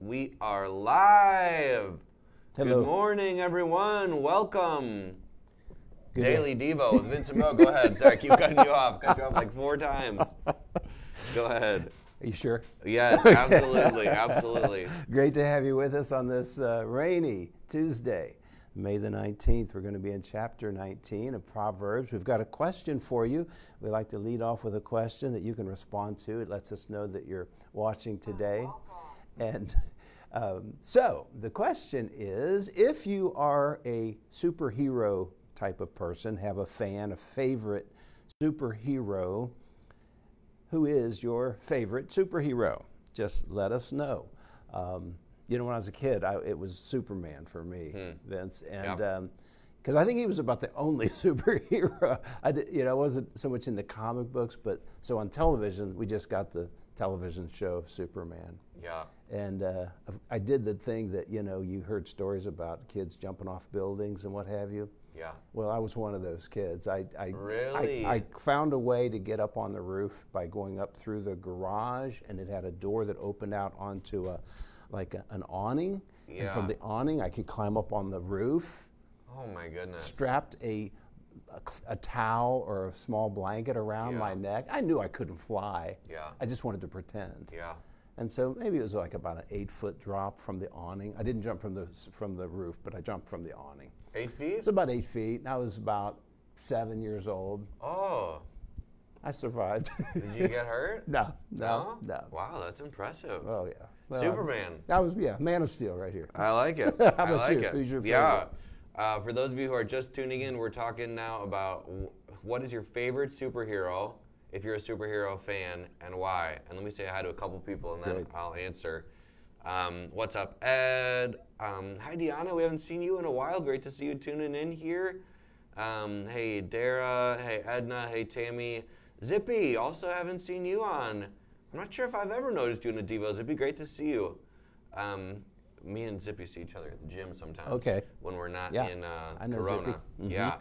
We are live. Hello. Good morning, everyone. Welcome. Good Daily Devo with Vince and Bo. Go ahead. Sorry, I keep cutting you off. Cut you off like four times. Go ahead. Are you sure? Yes, absolutely, absolutely. Great to have you with us on this uh, rainy Tuesday, May the 19th. We're going to be in chapter 19 of Proverbs. We've got a question for you. We'd like to lead off with a question that you can respond to. It lets us know that you're watching today. And um, so the question is if you are a superhero type of person, have a fan, a favorite superhero, who is your favorite superhero? Just let us know. Um, you know, when I was a kid, I, it was Superman for me, Vince, and Yep. um, because I think he was about the only superhero. I did, you know, I wasn't so much into comic books, but so on television, we just got the television show of Superman. Yeah. And uh, I did the thing that you know you heard stories about kids jumping off buildings and what have you. Yeah. Well, I was one of those kids. I, I, Really? I, I found a way to get up on the roof by going up through the garage, and it had a door that opened out onto a, like a, an awning. And from the awning, I could climb up on the roof, Oh my goodness. strapped a, a, a towel or a small blanket around my neck. I knew I couldn't fly. Yeah. I just wanted to pretend. Yeah. And so maybe it was like about an eight foot drop from the awning. I didn't jump from the, from the roof, but I jumped from the awning. Eight feet? It's about eight feet. and I was about seven years old. Oh. I survived. Did you get hurt? no, no, no. Wow, that's impressive. Oh yeah. Well, Superman. That was yeah, Man of Steel right here. I like it. How I about like you? it. Who's your Yeah. Uh, for those of you who are just tuning in, we're talking now about wh- what is your favorite superhero, if you're a superhero fan, and why. And let me say hi to a couple people, and then Great. I'll answer. Um, what's up, Ed? Um, hi, Diana. We haven't seen you in a while. Great to see you tuning in here. Um, hey, Dara. Hey, Edna. Hey, Tammy. Zippy. Also haven't seen you on. I'm not sure if I've ever noticed you in a Devo. Zippy, great to see you. Um, me and Zippy see each other at the gym sometimes. Okay. When we're not Yeah, in uh, I know Corona. Zippy. Mhm.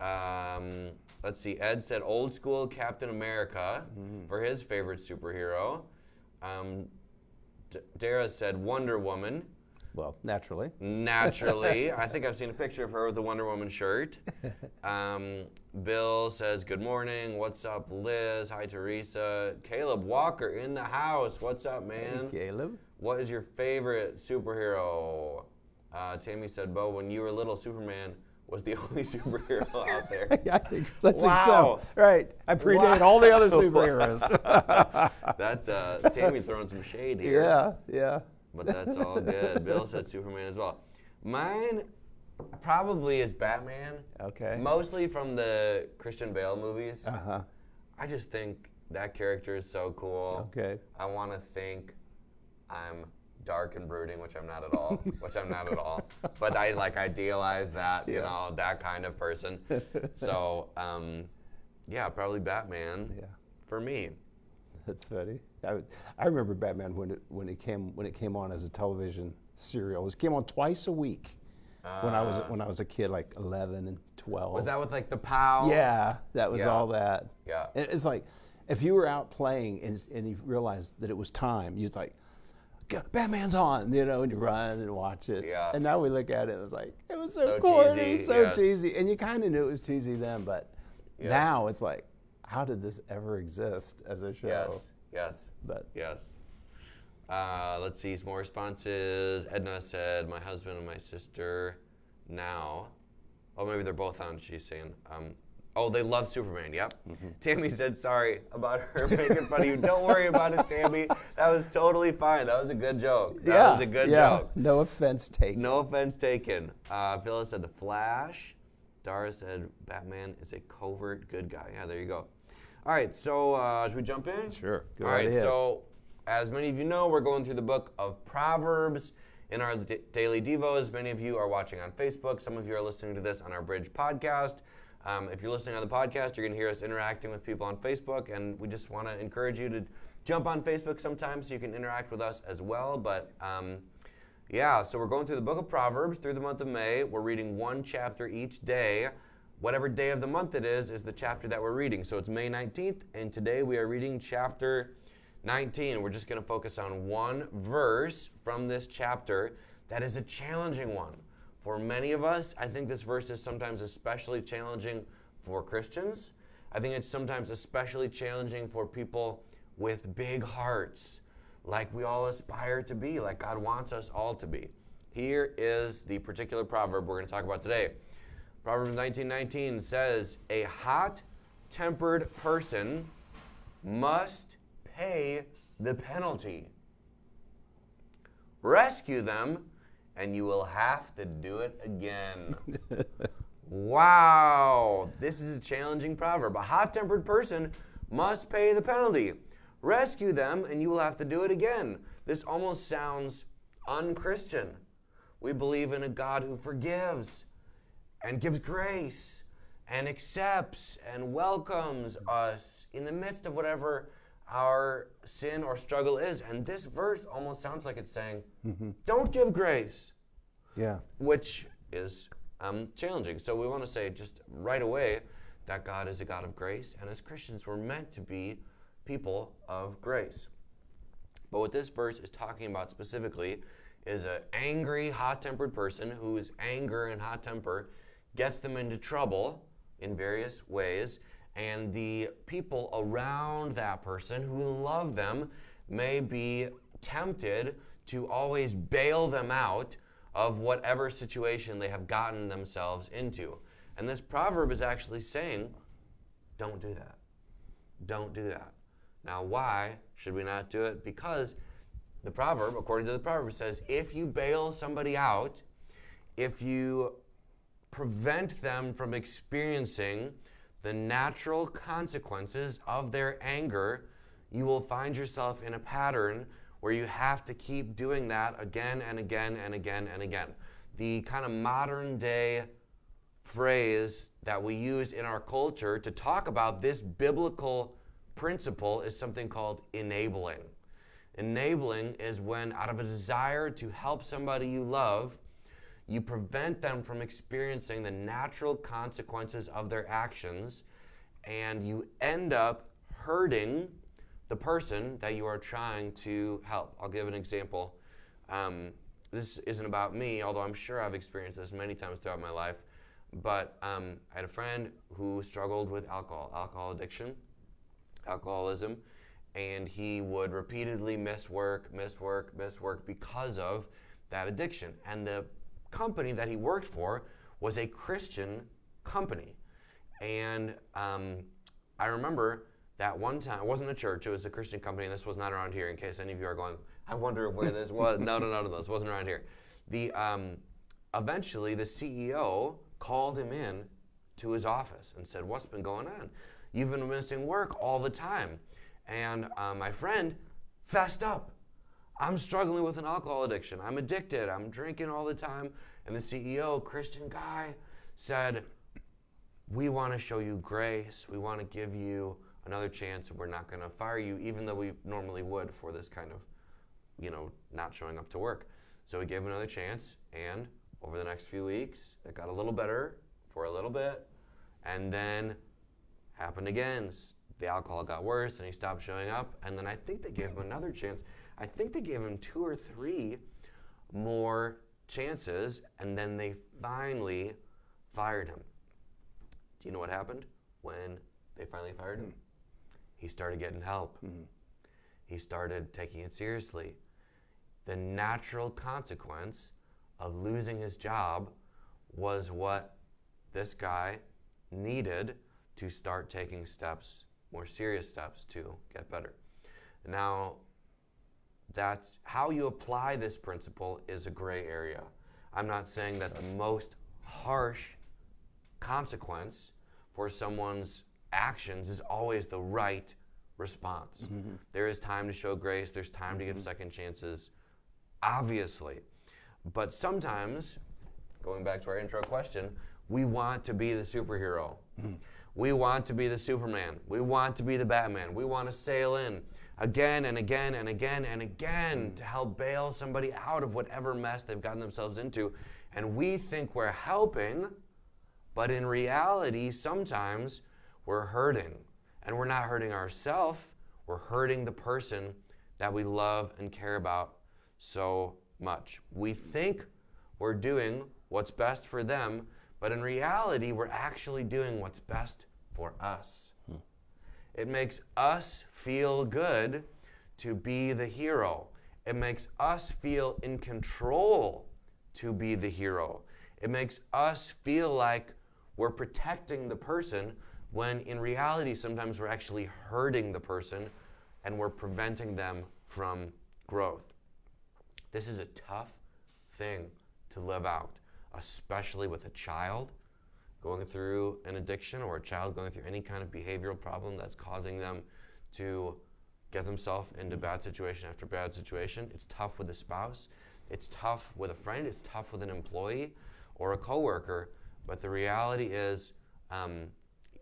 Yeah. Um, let's see. Ed said old school Captain America Mm-hmm. for his favorite superhero. Um, D- Dara said Wonder Woman. Well, naturally. Naturally, I think I've seen a picture of her with the Wonder Woman shirt. Um, Bill says, Good morning. What's up, Liz? Hi, Teresa. Caleb Walker in the house. What's up, man? Caleb. What is your favorite superhero? Uh, Tammy said, Bo, when you were little, Superman was the only superhero out there. Yeah, I think I think Wow. so. Right. I predated all the other superheroes. That's uh, Tammy throwing some shade here. yeah, yeah. but that's all good. Bill said Superman as well. Mine probably is Batman. Okay. Mostly from the Christian Bale movies. Uh huh. I just think that character is so cool. Okay. I want to think I'm dark and brooding, which I'm not at all. which I'm not at all. But I like idealize that, you Yeah. know, that kind of person. so, um, yeah, probably Batman Yeah. for me. That's funny. I, I remember Batman when it when it came when it came on as a television serial. It came on twice a week when I was when I was a kid, like eleven and twelve. Uh. Was that with like the pow? Yeah, that was Yeah. all that. Yeah. And it's like if you were out playing and, and you realized that it was time, you'd like, "G- Batman's on, you know, and you run and watch it. Yeah. And now we look at it, it was like it was so, So corny, cheesy, so yes. cheesy, and you kind of knew it was cheesy then, but Yes. now it's like, how did this ever exist as a show? Yes. Yes. But Yes. Uh, let's see some more responses. Edna said, "My husband and my sister now." Oh, maybe they're both on. She's saying, um, "Oh, they love Superman." Yep. Mm-hmm. Tammy said, "Sorry about her making fun of you. Don't worry about it, Tammy. That was totally fine. That was a good joke. That yeah, was a good yeah. joke. No offense taken. No offense taken." Uh, Phyllis said, "The Flash." Dara said, "Batman is a covert good guy." Yeah, there you go. All right, so uh, should we jump in? Sure, go All right ahead. so as many of you know, we're going through the book of Proverbs in our d- daily devos. Many of you are watching on Facebook. Some of you are listening to this on our Bridge podcast. Um, if you're listening on the podcast, you're going to hear us interacting with people on Facebook, and we just want to encourage you to jump on Facebook sometimes so you can interact with us as well. But um, yeah, so we're going through the book of Proverbs through the month of May. We're reading one chapter each day. Whatever day of the month it is, is the chapter that we're reading. So it's May 19th, and today we are reading chapter 19. We're just going to focus on one verse from this chapter that is a challenging one. For many of us, I think this verse is sometimes especially challenging for Christians. I think it's sometimes especially challenging for people with big hearts, like we all aspire to be, like God wants us all to be. Here is the particular proverb we're going to talk about today. Proverbs 19:19 says, "A hot-tempered person must pay the penalty. Rescue them, and you will have to do it again." wow, this is a challenging proverb. A hot-tempered person must pay the penalty. Rescue them, and you will have to do it again. This almost sounds unchristian. We believe in a God who forgives and gives grace and accepts and welcomes us in the midst of whatever our sin or struggle is. And this verse almost sounds like it's saying, mm-hmm. don't give grace. Yeah. Which is um, challenging. So we want to say just right away that God is a God of grace, and as Christians, we're meant to be people of grace. But what this verse is talking about specifically is an angry, hot tempered person whose anger and hot temper gets them into trouble in various ways. And the people around that person who love them may be tempted to always bail them out of whatever situation they have gotten themselves into. And this proverb is actually saying, don't do that. Don't do that. Now, why should we not do it? Because the proverb, according to the proverb, says if you bail somebody out, if you prevent them from experiencing the natural consequences of their anger, you will find yourself in a pattern where you have to keep doing that again and again and again and again. The kind of modern day phrase that we use in our culture to talk about this biblical principle is something called enabling. Enabling is when, out of a desire to help somebody you love, you prevent them from experiencing the natural consequences of their actions, and you end up hurting the person that you are trying to help. I'll give an example. Um, this isn't about me, although I'm sure I've experienced this many times throughout my life. But um, I had a friend who struggled with alcohol, alcohol addiction, alcoholism and he would repeatedly miss work, miss work, miss work because of that addiction. And the company that he worked for was a Christian company. And um, I remember that one time, it wasn't a church, it was a Christian company, and this was not around here in case any of you are going, I wonder where this was. no, no, no, no, this wasn't around here. The, um, eventually, the CEO called him in to his office and said, What's been going on? You've been missing work all the time. And uh, my friend fessed up. I'm struggling with an alcohol addiction. I'm addicted. I'm drinking all the time. And the CEO, Christian guy, said, We want to show you grace. We want to give you another chance. We're not going to fire you, even though we normally would for this kind of, you know, not showing up to work. So we gave him another chance. And over the next few weeks, it got a little better for a little bit. And then happened again the alcohol got worse and he stopped showing up. And then I think they gave him another chance. I think they gave him two or three more chances, and then they finally fired him. Do you know what happened when they finally fired him? He started getting help. Mm-hmm. He started taking it seriously. The natural consequence of losing his job was what this guy needed to start taking steps more serious steps to get better. Now, that's how you apply this principle is a gray area. I'm not saying that the most harsh consequence for someone's actions is always the right response. Mm-hmm. There is time to show grace, there's time mm-hmm. to give mm-hmm. second chances, obviously. But sometimes, going back to our intro question, we want to be the superhero. Mm-hmm. We want to be the Superman. We want to be the Batman. We want to sail in again and again and again and again to help bail somebody out of whatever mess they've gotten themselves into. And we think we're helping, but in reality, sometimes we're hurting. And we're not hurting ourselves, we're hurting the person that we love and care about so much. We think we're doing what's best for them, but in reality, we're actually doing what's best for us. Hmm. It makes us feel good to be the hero. It makes us feel in control to be the hero. It makes us feel like we're protecting the person when in reality, sometimes we're actually hurting the person and we're preventing them from growth. This is a tough thing to live out, especially with a child going through an addiction or a child going through any kind of behavioral problem that's causing them to get themselves into bad situation after bad situation. It's tough with a spouse. It's tough with a friend. It's tough with an employee or a coworker. But the reality is, um,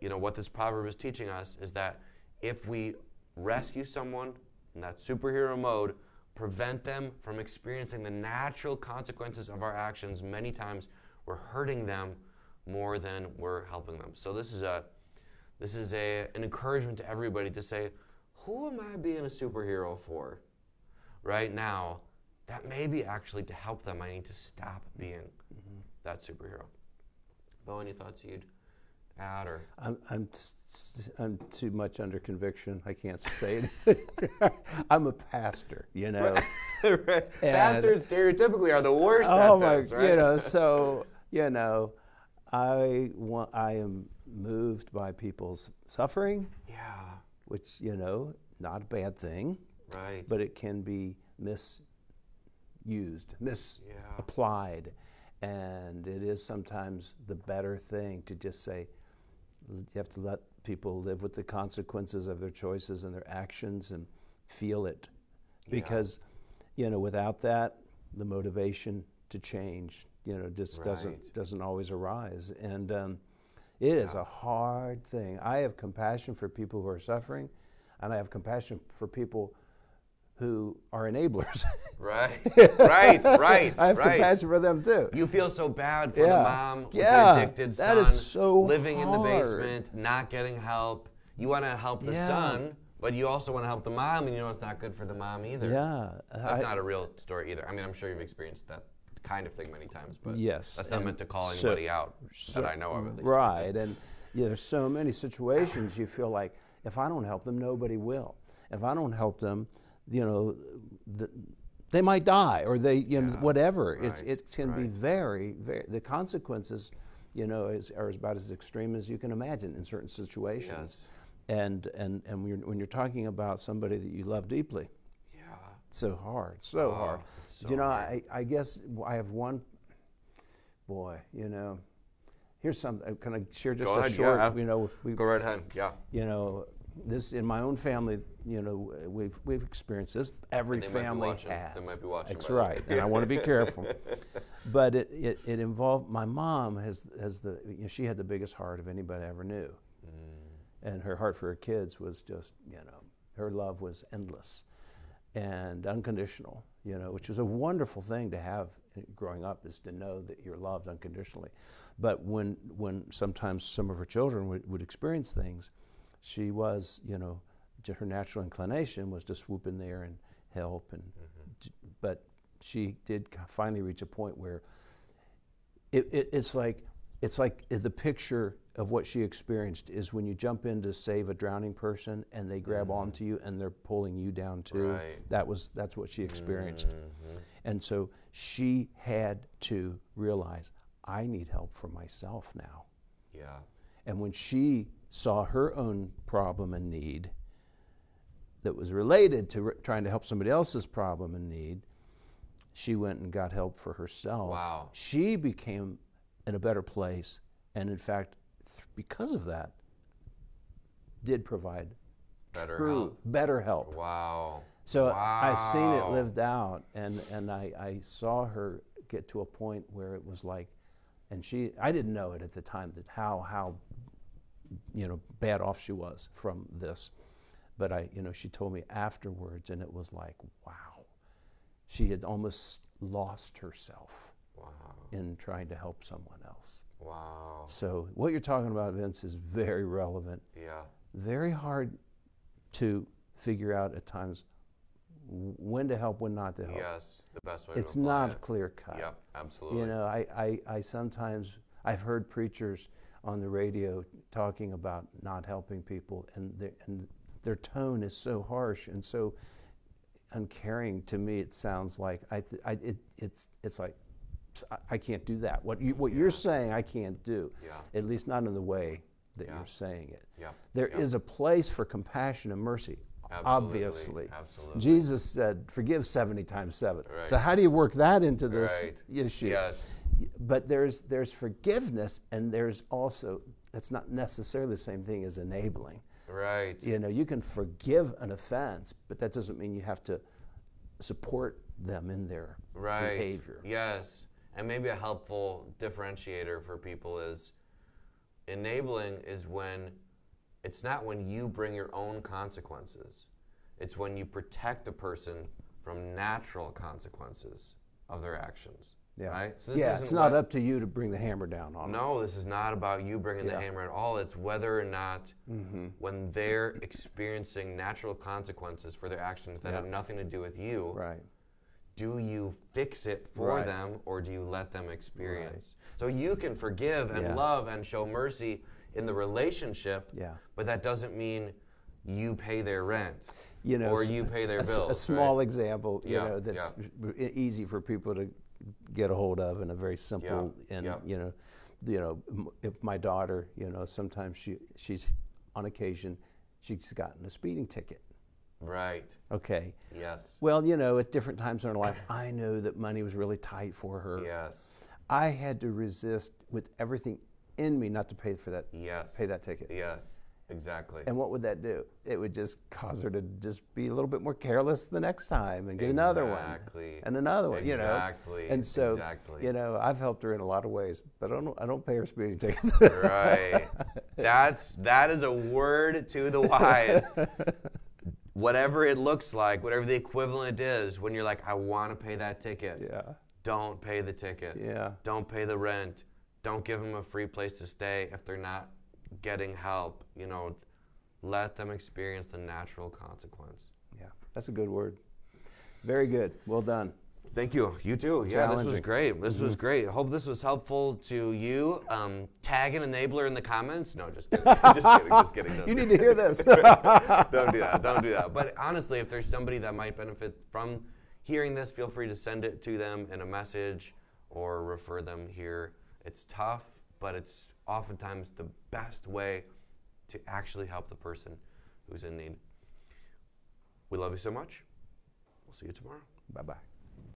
you know, what this proverb is teaching us is that if we rescue someone in that superhero mode, prevent them from experiencing the natural consequences of our actions, many times we're hurting them more than we're helping them. So this is a this is a an encouragement to everybody to say, who am I being a superhero for? Right now, that may be actually to help them. I need to stop being mm-hmm. that superhero. Bo, any thoughts you'd add or? I'm, I'm, t- I'm too much under conviction. I can't say it. I'm a pastor, you know. right. Pastors stereotypically are the worst oh at this, my, right? You know, so, you know, I want, I am moved by people's suffering. Yeah. Which, you know, not a bad thing. Right. But it can be misused, misapplied. Yeah. And it is sometimes the better thing to just say, you have to let people live with the consequences of their choices and their actions and feel it. Because, yeah. you know, without that, the motivation to change you know just right. doesn't doesn't always arise and um, it is yeah. a hard thing i have compassion for people who are suffering and i have compassion for people who are enablers right right right i have right. compassion for them too you feel so bad for yeah. the mom yeah. the addicted that son is so living hard. in the basement not getting help you want to help the yeah. son but you also want to help the mom and you know it's not good for the mom either yeah that's I, not a real story either i mean i'm sure you've experienced that kind of thing many times, but yes, that's not meant to call anybody so, out so, that I know of at least. Right, and yeah, there's so many situations you feel like if I don't help them, nobody will. If I don't help them, you know, the, they might die or they, you know, whatever. Right, it can right. be very, very. The consequences, you know, is, are about as extreme as you can imagine in certain situations. Yes. And and and when you're, when you're talking about somebody that you love deeply, yeah, so hard, so oh. hard so you know, I, I guess I have one, boy, you know, here's some, uh, can I share just Go a ahead, short, yeah. you know. We, Go right ahead, yeah. You know, this, in my own family, you know, we've, we've experienced this. Every family watching, has. They might be watching. That's right, and I want to be careful. But it, it, it, involved, my mom has, has the, you know, she had the biggest heart of anybody I ever knew. Mm. And her heart for her kids was just, you know, her love was endless and unconditional, you know, which is a wonderful thing to have growing up is to know that you're loved unconditionally. But when, when sometimes some of her children would, would experience things, she was, you know, her natural inclination was to swoop in there and help. And, mm-hmm. But she did finally reach a point where it, it, it's like it's like the picture of what she experienced is when you jump in to save a drowning person and they grab mm-hmm. onto you and they're pulling you down too. Right. That was that's what she experienced. Mm-hmm. And so she had to realize I need help for myself now. Yeah. And when she saw her own problem and need that was related to re- trying to help somebody else's problem and need, she went and got help for herself. Wow. She became in a better place and in fact because of that, did provide better true, help. better help. Wow. So wow. I seen it lived out, and and I, I saw her get to a point where it was like, and she I didn't know it at the time that how how you know bad off she was from this, but I you know she told me afterwards, and it was like wow, she had almost lost herself. In trying to help someone else. Wow. So what you're talking about, Vince, is very relevant. Yeah. Very hard to figure out at times when to help, when not to help. Yes, the best way. It's not it. clear cut. Yeah, absolutely. You know, I, I, I sometimes, I've heard preachers on the radio talking about not helping people, and their, and their tone is so harsh and so uncaring to me. It sounds like I, th- I it, it's, it's like, I- I can't do that. What, you, what you're saying, I can't do. Yeah. At least not in the way that Yeah. you're saying it. Yep, There is a place for compassion and mercy, Absolutely, obviously. absolutely. Jesus said, forgive 70 times 7. Right. So, how do you work that into this Right. issue? Yes. But there's, there's forgiveness, and there's also, that's not necessarily the same thing as enabling. Right. You know, you can forgive an offense, but that doesn't mean you have to support them in their right. behavior. Yes. And maybe a helpful differentiator for people is enabling is when it's not when you bring your own consequences. It's when you protect a person from natural consequences of their actions. Yeah. Right? So yeah, isn't it's not what- up to you to bring the hammer down on them. No, this is not about you bringing Yeah. the hammer at all. It's whether or not, Mm-hmm. when they're experiencing natural consequences for their actions that Yeah. have nothing to do with you, Right. Do you fix it for Right. them or do you let them experience? So you can forgive and Yeah. love and show mercy in the relationship, Yeah. but that doesn't mean you pay their rent you know, or you pay their a, bills. A small right? example, you Yeah, know, that's e- easy for people to get a hold of and a very simple and yeah. you know, you know, if my daughter, you know, sometimes she she's on occasion she's gotten a speeding ticket. Right. Okay. Yes. Well, you know, at different times in her life, I know that money was really tight for her. Yes. I had to resist with everything in me not to pay for that Yes. pay that ticket. Yes. Exactly. And what would that do? It would just cause her to just be a little bit more careless the next time and get another one Exactly. and another one. You know, Exactly. and so Exactly. you know, I've helped her in a lot of ways, but I don't I don't pay her speeding tickets. right. That's that is a word to the wise. whatever it looks like, whatever the equivalent is, when you're like, I want to pay that ticket. yeah, Don't pay the ticket. yeah, Don't pay the rent. Don't give them a free place to stay if they're not getting help. You know, let them experience the natural consequence. yeah. That's a good word. Very good. Well done. Thank you. You too. Yeah, this was great. This was great. Hope this was helpful to you. Um, tag an enabler in the comments. No, just kidding. just kidding. Just kidding. Don't You need to hear this. Don't do that. Don't do that. But honestly, if there's somebody that might benefit from hearing this, feel free to send it to them in a message or refer them here. It's tough, but it's oftentimes the best way to actually help the person who's in need. We love you so much. We'll see you tomorrow. bye bye.